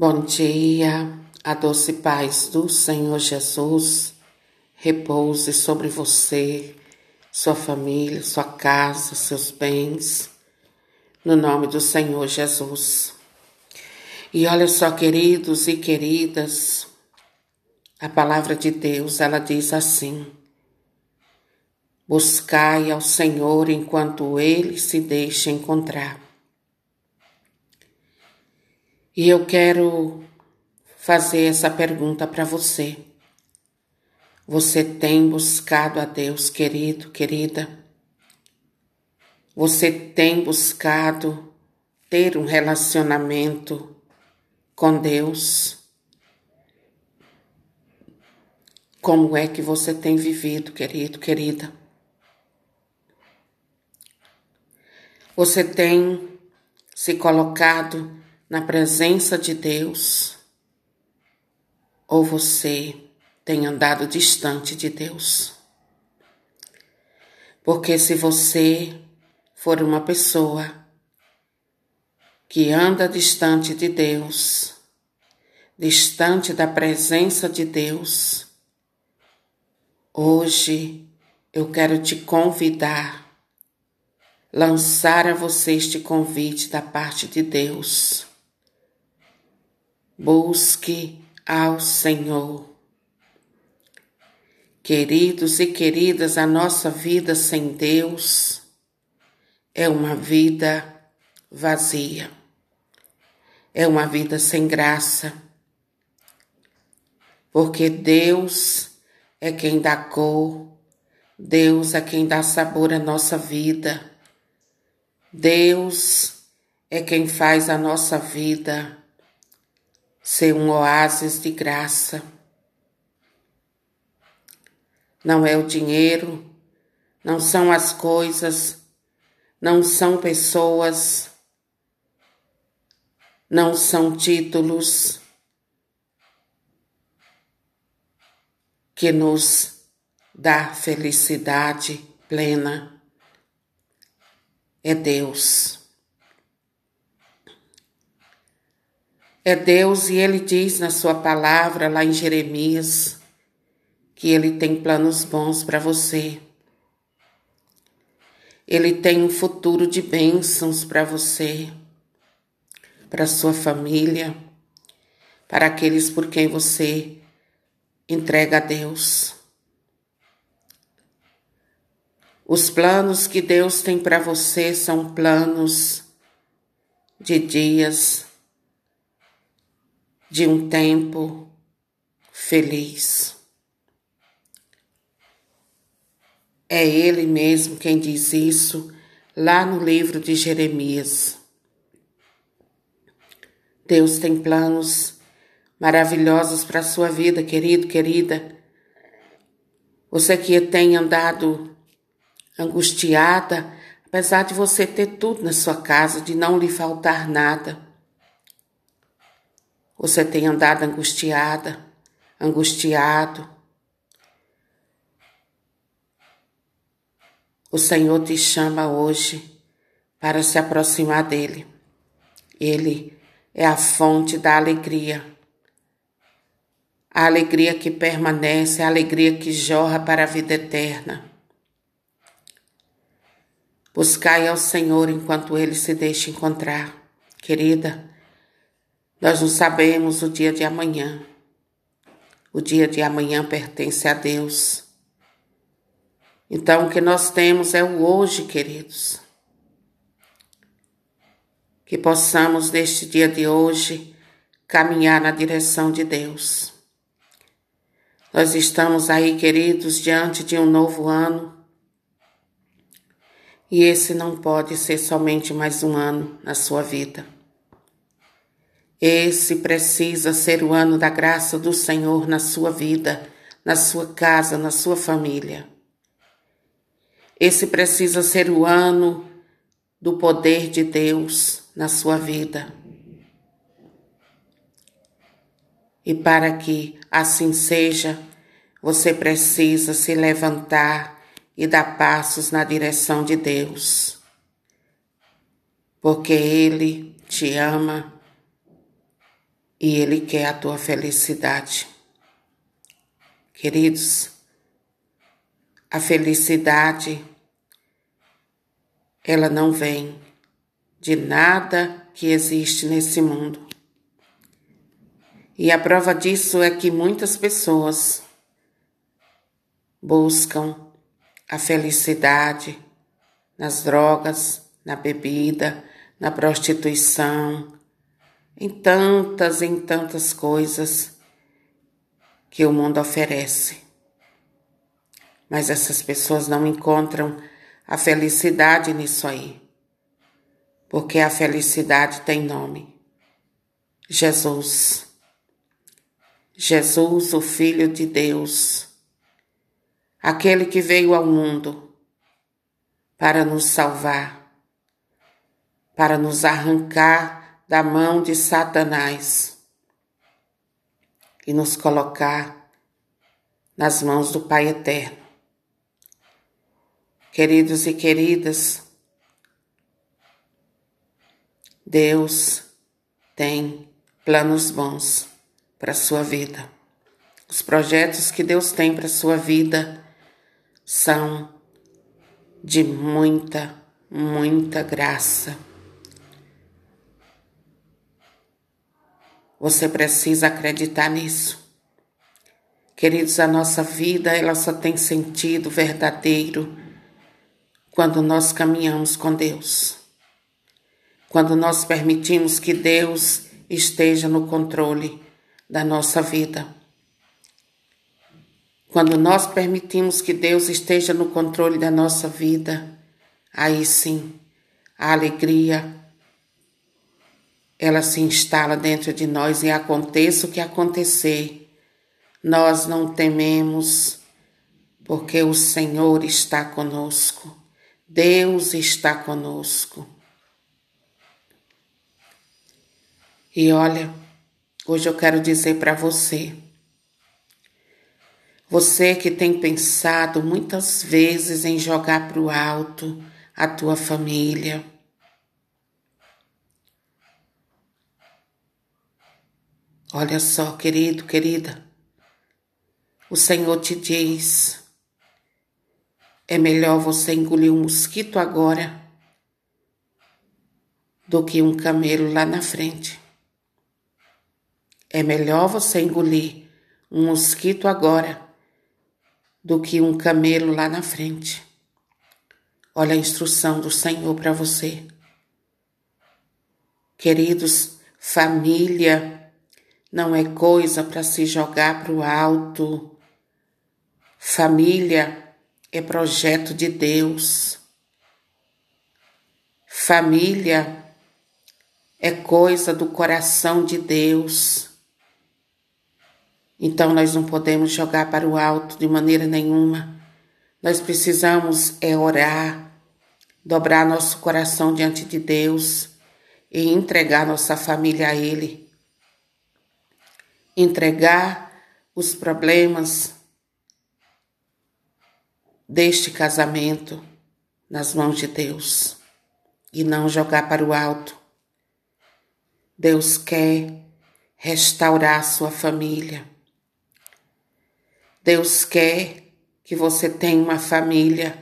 Bom dia, a doce paz do Senhor Jesus repouse sobre você, sua família, sua casa, seus bens, no nome do Senhor Jesus. E olha só, queridos e queridas, a palavra de Deus, ela diz assim: Buscai ao Senhor enquanto ele se deixa encontrar. E eu quero fazer essa pergunta para você. Você tem buscado a Deus, querido, querida? Você tem buscado ter um relacionamento com Deus? Como é que você tem vivido, querido, querida? Você tem se colocado na presença de Deus ou você tem andado distante de Deus? Porque se você for uma pessoa que anda distante de Deus, distante da presença de Deus, hoje eu quero te convidar, lançar a você este convite da parte de Deus Busque ao Senhor. Queridos e queridas, a nossa vida sem Deus é uma vida vazia, é uma vida sem graça, porque Deus é quem dá cor, Deus é quem dá sabor à nossa vida, Deus é quem faz a nossa vida ser um oásis de graça. Não é o dinheiro, não são as coisas, não são pessoas, não são títulos que nos dá felicidade plena. É Deus. É Deus e Ele diz na Sua palavra, lá em Jeremias, que Ele tem planos bons para você. Ele tem um futuro de bênçãos para você, para sua família, para aqueles por quem você entrega a Deus. Os planos que Deus tem para você são planos de dias de um tempo feliz. É ele mesmo quem diz isso lá no livro de Jeremias. Deus tem planos maravilhosos para a sua vida, querido, querida. Você que tem andado angustiada, apesar de você ter tudo na sua casa, de não lhe faltar nada. Você tem andado angustiada, angustiado. O Senhor te chama hoje para se aproximar dele. Ele é a fonte da alegria. A alegria que permanece, a alegria que jorra para a vida eterna. Buscai ao Senhor enquanto ele se deixa encontrar. Querida, nós não sabemos o dia de amanhã. O dia de amanhã pertence a Deus. Então, o que nós temos é o hoje, queridos. Que possamos, neste dia de hoje, caminhar na direção de Deus. Nós estamos aí, queridos, diante de um novo ano. E esse não pode ser somente mais um ano na sua vida. Esse precisa ser o ano da graça do Senhor na sua vida, na sua casa, na sua família. Esse precisa ser o ano do poder de Deus na sua vida. E para que assim seja, você precisa se levantar e dar passos na direção de Deus. Porque Ele te ama e Ele quer a tua felicidade. Queridos, a felicidade ela não vem de nada que existe nesse mundo. E a prova disso é que muitas pessoas buscam a felicidade nas drogas, na bebida, na prostituição, em tantas, em tantas coisas que o mundo oferece. Mas essas pessoas não encontram a felicidade nisso aí, porque a felicidade tem nome: Jesus. Jesus, o Filho de Deus, aquele que veio ao mundo para nos salvar, para nos arrancar da mão de Satanás e nos colocar nas mãos do Pai Eterno. Queridos e queridas, Deus tem planos bons para a sua vida. Os projetos que Deus tem para a sua vida são de muita, muita graça Você precisa acreditar nisso. Queridos, a nossa vida ela só tem sentido verdadeiro quando nós caminhamos com Deus. Quando nós permitimos que Deus esteja no controle da nossa vida. Quando nós permitimos que Deus esteja no controle da nossa vida, aí sim a alegria, ela se instala dentro de nós e aconteça o que acontecer, nós não tememos, porque o Senhor está conosco, Deus está conosco. E olha, hoje eu quero dizer para você, você que tem pensado muitas vezes em jogar para o alto a tua família, Olha só, querido, querida, o Senhor te diz: é melhor você engolir um mosquito agora do que um camelo lá na frente. É melhor você engolir um mosquito agora do que um camelo lá na frente. Olha a instrução do Senhor para você. Queridos, família, não é coisa para se jogar para o alto. Família é projeto de Deus. Família é coisa do coração de Deus. Então nós não podemos jogar para o alto de maneira nenhuma. Nós precisamos é orar, dobrar nosso coração diante de Deus e entregar nossa família a Ele entregar os problemas deste casamento nas mãos de Deus e não jogar para o alto. Deus quer restaurar a sua família. Deus quer que você tenha uma família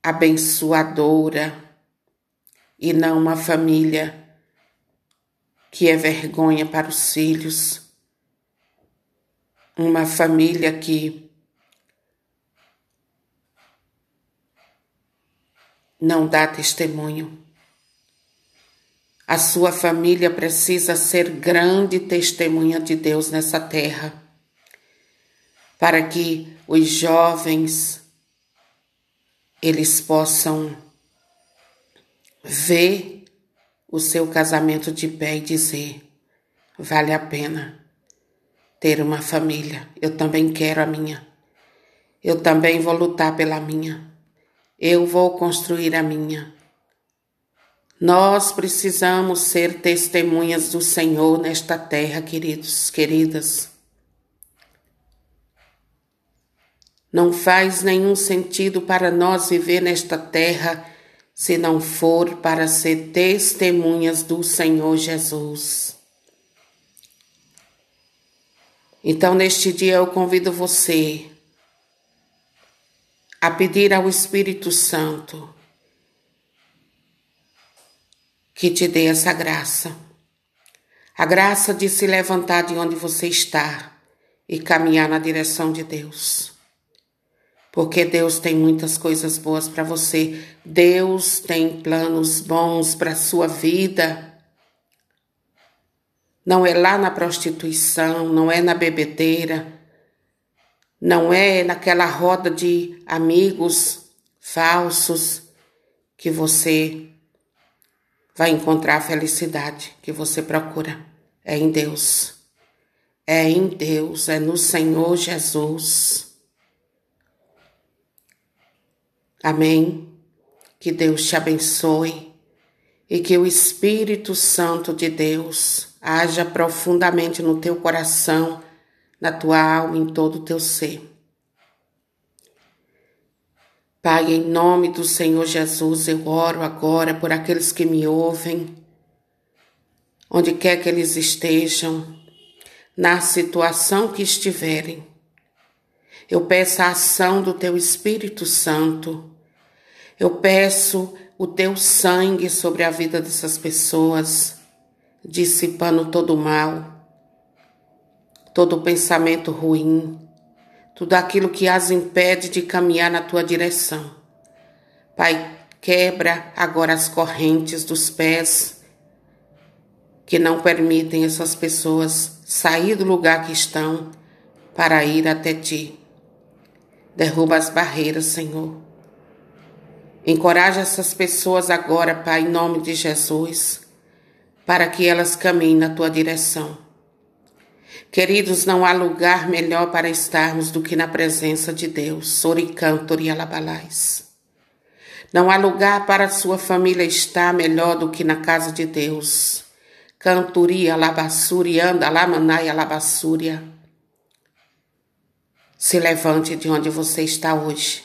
abençoadora e não uma família que é vergonha para os filhos uma família que não dá testemunho. A sua família precisa ser grande testemunha de Deus nessa terra, para que os jovens eles possam ver o seu casamento de pé e dizer: vale a pena ter uma família. Eu também quero a minha. Eu também vou lutar pela minha. Eu vou construir a minha. Nós precisamos ser testemunhas do Senhor nesta terra, queridos, queridas. Não faz nenhum sentido para nós viver nesta terra se não for para ser testemunhas do Senhor Jesus. Então, neste dia, eu convido você a pedir ao Espírito Santo que te dê essa graça. A graça de se levantar de onde você está e caminhar na direção de Deus. Porque Deus tem muitas coisas boas para você. Deus tem planos bons para a sua vida. Não é lá na prostituição, não é na bebedeira, não é naquela roda de amigos falsos que você vai encontrar a felicidade que você procura. É em Deus. É em Deus, é no Senhor Jesus. Amém. Que Deus te abençoe e que o Espírito Santo de Deus haja profundamente no teu coração, na tua alma, em todo o teu ser. Pai, em nome do Senhor Jesus, eu oro agora por aqueles que me ouvem, onde quer que eles estejam, na situação que estiverem. Eu peço a ação do Teu Espírito Santo. Eu peço o Teu sangue sobre a vida dessas pessoas, dissipando todo o mal, todo o pensamento ruim, tudo aquilo que as impede de caminhar na tua direção. Pai, quebra agora as correntes dos pés que não permitem essas pessoas sair do lugar que estão para ir até ti. Derruba as barreiras, Senhor. Encoraja essas pessoas agora, Pai, em nome de Jesus, para que elas caminhem na tua direção. Queridos, não há lugar melhor para estarmos do que na presença de Deus. Soricantor e alabalais. Não há lugar para sua família estar melhor do que na casa de Deus. Canturia, alabassúria, anda, alamanai, alabassúria. Se levante de onde você está hoje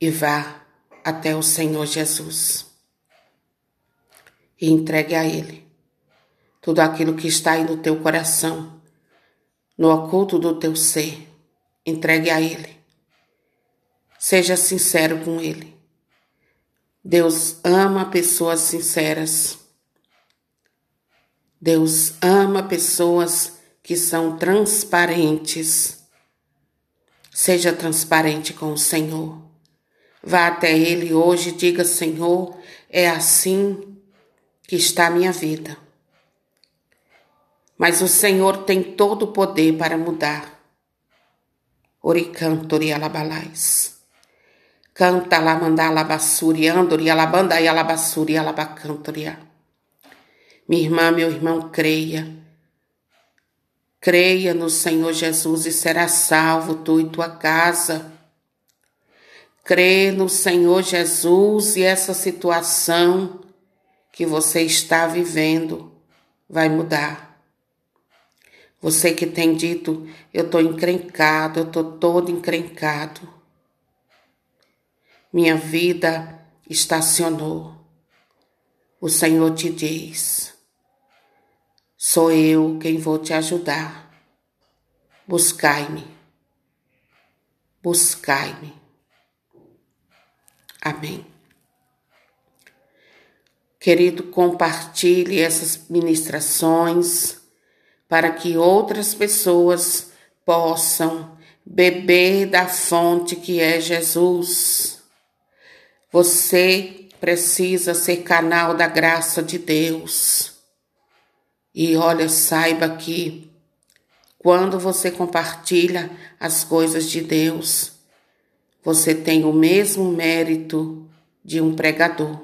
e vá até o Senhor Jesus e entregue a Ele tudo aquilo que está aí no teu coração, no oculto do teu ser, entregue a Ele. Seja sincero com Ele. Deus ama pessoas sinceras. Deus ama pessoas que são transparentes. Seja transparente com o Senhor. Vá até Ele hoje e diga: Senhor, é assim que está a minha vida mas o Senhor tem todo o poder para mudar. Oricantori alabalais. Canta alamandá alabassuri, andori alabanda e alabassuri alabacantoria. Minha irmã, meu irmão, creia. Creia no Senhor Jesus e será salvo tu e tua casa. Crê no Senhor Jesus e essa situação que você está vivendo vai mudar. Você que tem dito, eu estou encrencado, eu estou todo encrencado. Minha vida estacionou. O Senhor te diz: sou eu quem vou te ajudar. Buscai-me. Buscai-me. Amém. Querido, compartilhe essas ministrações para que outras pessoas possam beber da fonte que é Jesus. Você precisa ser canal da graça de Deus. E olha, saiba que quando você compartilha as coisas de Deus, você tem o mesmo mérito de um pregador.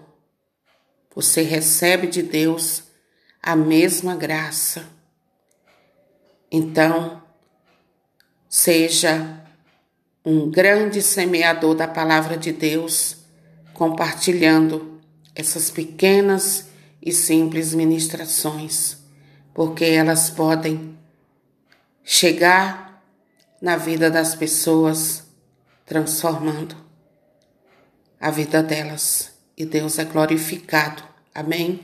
Você recebe de Deus a mesma graça. Então, seja um grande semeador da palavra de Deus, compartilhando essas pequenas e simples ministrações, porque elas podem chegar na vida das pessoas, transformando a vida delas. E Deus é glorificado. Amém?